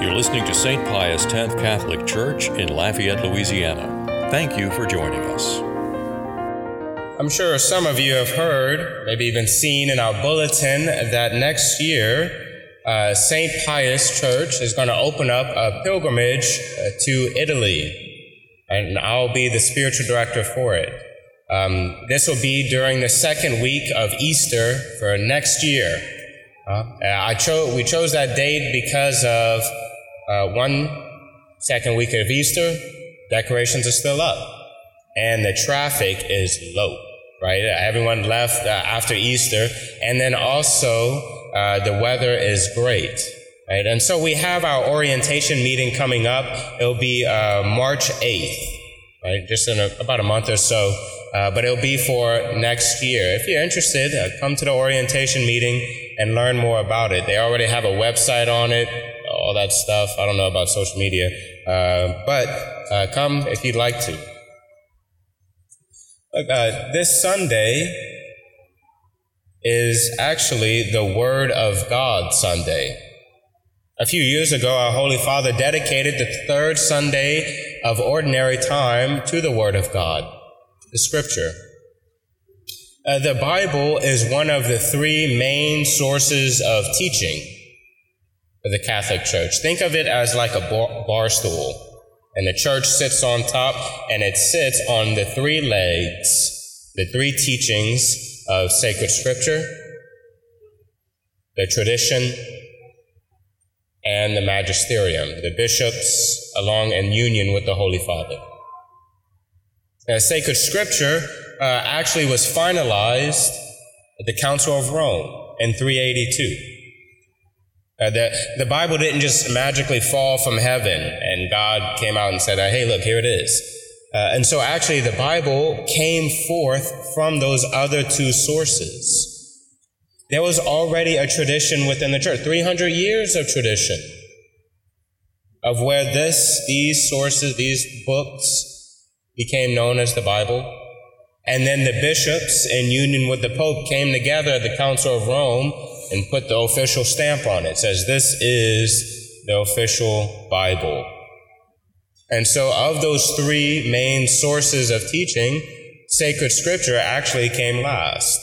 You're listening to St. Pius X Catholic Church in Lafayette, Louisiana. Thank you for joining us. I'm sure some of you have heard, maybe even seen in our bulletin, that next year uh, St. Pius Church is going to open up a pilgrimage uh, to Italy, and I'll be the spiritual director for it. Um, this will be during the second week of Easter for next year. Uh, I chose we chose that date because of uh, one second week of Easter, decorations are still up, and the traffic is low. Right, everyone left uh, after Easter, and then also uh, the weather is great. Right, and so we have our orientation meeting coming up. It'll be uh, March eighth, right, just in a, about a month or so. Uh, but it'll be for next year. If you're interested, uh, come to the orientation meeting and learn more about it. They already have a website on it, all that stuff. I don't know about social media, uh, but uh, come if you'd like to. Uh, this Sunday is actually the Word of God Sunday. A few years ago, our Holy Father dedicated the third Sunday of ordinary time to the Word of God, the Scripture. Uh, the Bible is one of the three main sources of teaching for the Catholic Church. Think of it as like a bar, bar stool, and the church sits on top, and it sits on the three legs, the three teachings of sacred scripture, the tradition, and the magisterium, the bishops, along in union with the Holy Father. Now, sacred scripture uh, actually was finalized at the Council of Rome in 382. Uh, the, the Bible didn't just magically fall from heaven and God came out and said, uh, hey, look, here it is. Uh, and so actually the Bible came forth from those other two sources. There was already a tradition within the church, 300 years of tradition of where this, these sources, these books became known as the Bible. And then the bishops, in union with the Pope, came together at the Council of Rome and put the official stamp on it. it says this is the official Bible. And so, of those three main sources of teaching, sacred scripture actually came last.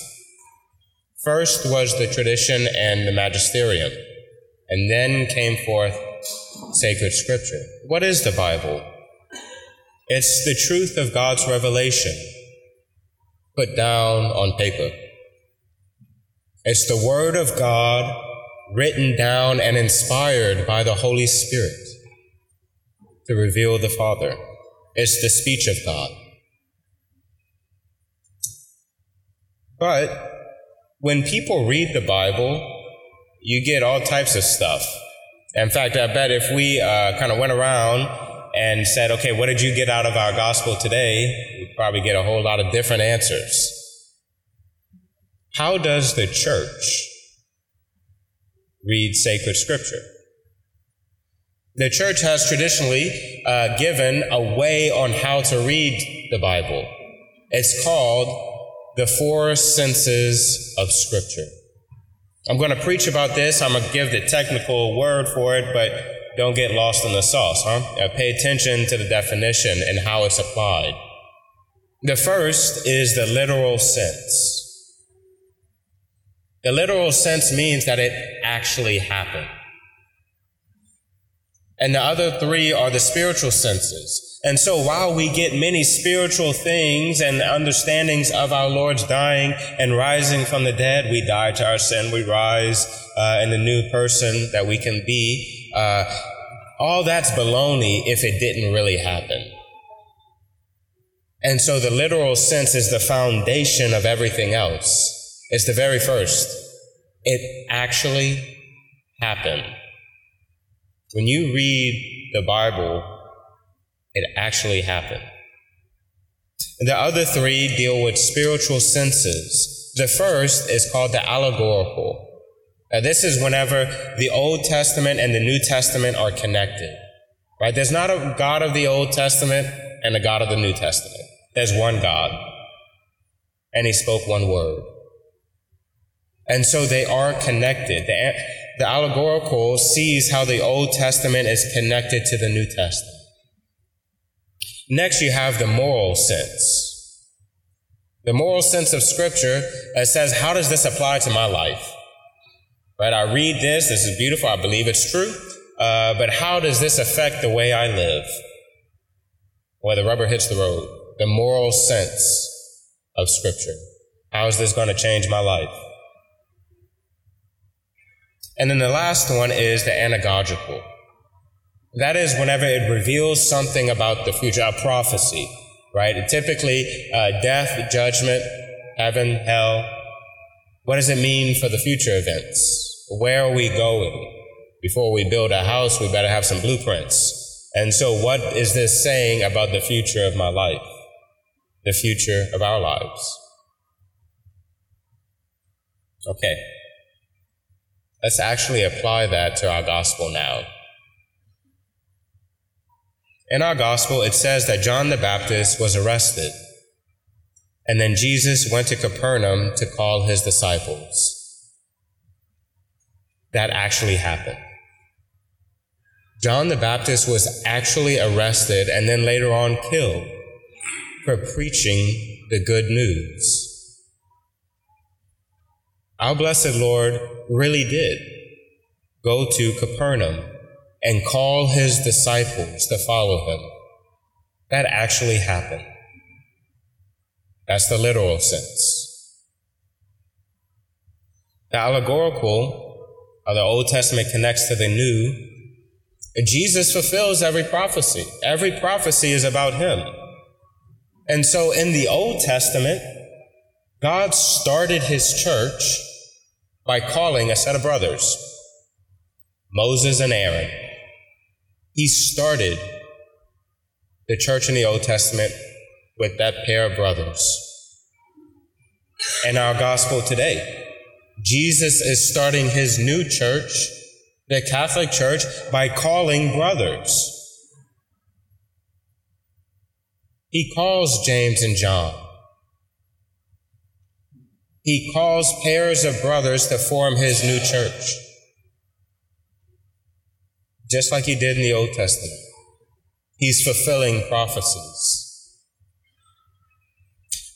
First was the tradition and the magisterium, and then came forth sacred scripture. What is the Bible? It's the truth of God's revelation put down on paper. It's the Word of God written down and inspired by the Holy Spirit to reveal the Father. It's the speech of God. But when people read the Bible, you get all types of stuff. In fact, I bet if we uh, kind of went around and said, okay, what did you get out of our gospel today? We'd probably get a whole lot of different answers. How does the church read sacred scripture? The church has traditionally uh, given a way on how to read the Bible. It's called the four senses of scripture. I'm going to preach about this. I'm going to give the technical word for it, but don't get lost in the sauce, huh? Uh, pay attention to the definition and how it's applied. The first is the literal sense. The literal sense means that it actually happened. And the other three are the spiritual senses. And so while we get many spiritual things and understandings of our Lord's dying and rising from the dead, we die to our sin, we rise uh, in the new person that we can be. Uh, all that's baloney if it didn't really happen. And so the literal sense is the foundation of everything else. It's the very first. It actually happened. When you read the Bible, it actually happened. The other three deal with spiritual senses. The first is called the allegorical. Now, this is whenever the Old Testament and the New Testament are connected. Right? There's not a God of the Old Testament and a God of the New Testament. There's one God. And he spoke one word. And so they are connected. the allegorical sees how the Old Testament is connected to the New Testament. Next, you have the moral sense. The moral sense of Scripture that says, how does this apply to my life? Right? I read this, this is beautiful, I believe it's true, uh, but how does this affect the way I live? Where the rubber hits the road. The moral sense of Scripture. How is this going to change my life? And then the last one is the anagogical. That is whenever it reveals something about the future, a prophecy, right? Typically, uh, death, judgment, heaven, hell. What does it mean for the future events? Where are we going? Before we build a house, we better have some blueprints. And so, what is this saying about the future of my life? The future of our lives? Okay. Let's actually apply that to our gospel now. In our gospel, it says that John the Baptist was arrested, and then Jesus went to Capernaum to call his disciples. That actually happened. John the Baptist was actually arrested and then later on killed for preaching the good news. Our blessed Lord really did go to Capernaum and call his disciples to follow him. That actually happened. That's the literal sense. The allegorical, how the Old Testament connects to the New, Jesus fulfills every prophecy. Every prophecy is about him. And so in the Old Testament, God started his church by calling a set of brothers, Moses and Aaron. He started the church in the Old Testament with that pair of brothers. In our gospel today, Jesus is starting his new church, the Catholic Church, by calling brothers. He calls James and John. He calls pairs of brothers to form his new church just like he did in the Old Testament. He's fulfilling prophecies.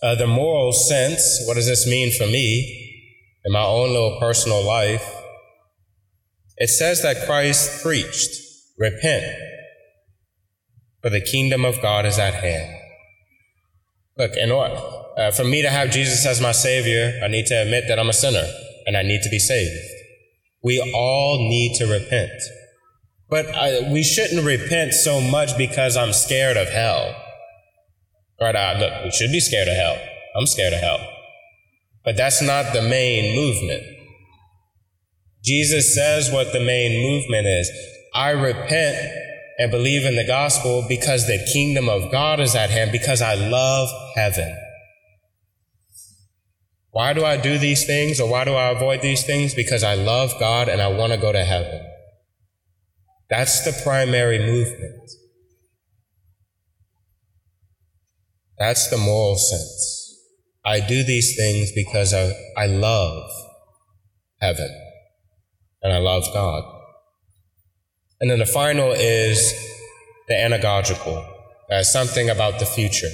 Uh, the moral sense, what does this mean for me in my own little personal life? It says that Christ preached, repent, for the kingdom of God is at hand. Look, in order, uh, for me to have Jesus as my Savior, I need to admit that I'm a sinner and I need to be saved. We all need to repent. But I, we shouldn't repent so much because I'm scared of hell. Right? I, look, we should be scared of hell. I'm scared of hell. But that's not the main movement. Jesus says what the main movement is. I repent and believe in the gospel because the kingdom of God is at hand, because I love heaven. Why do I do these things or why do I avoid these things? Because I love God and I want to go to heaven. That's the primary movement. That's the moral sense. I do these things because I, I love heaven and I love God. And then the final is the anagogical, uh, something about the future.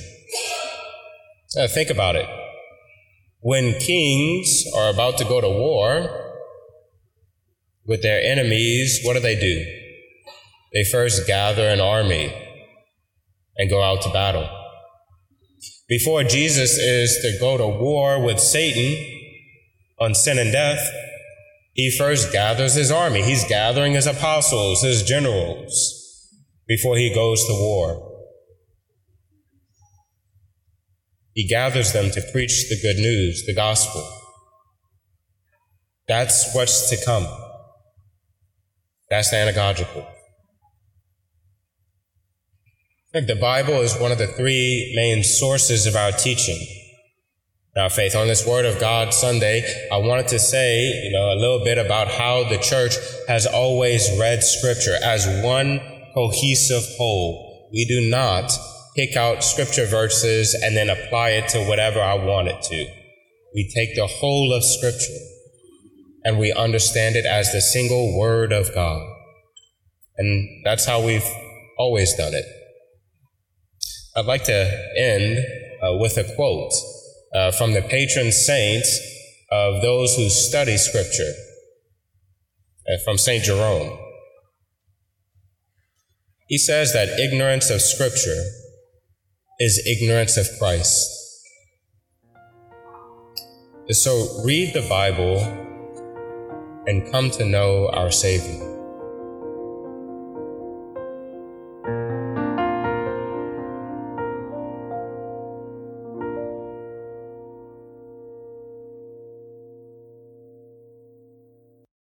Uh, think about it. When kings are about to go to war with their enemies, what do they do? They first gather an army and go out to battle. Before Jesus is to go to war with Satan on sin and death, he first gathers his army. He's gathering his apostles, his generals, before he goes to war. He gathers them to preach the good news, the gospel. That's what's to come. That's anagogical. The Bible is one of the three main sources of our teaching. Now, faith on this Word of God Sunday, I wanted to say, you know, a little bit about how the church has always read Scripture as one cohesive whole. We do not pick out Scripture verses and then apply it to whatever I want it to. We take the whole of Scripture and we understand it as the single Word of God. And that's how we've always done it. I'd like to end uh, with a quote uh, from the patron saints of those who study Scripture, uh, from St. Jerome. He says that ignorance of Scripture is ignorance of Christ. So read the Bible and come to know our Savior.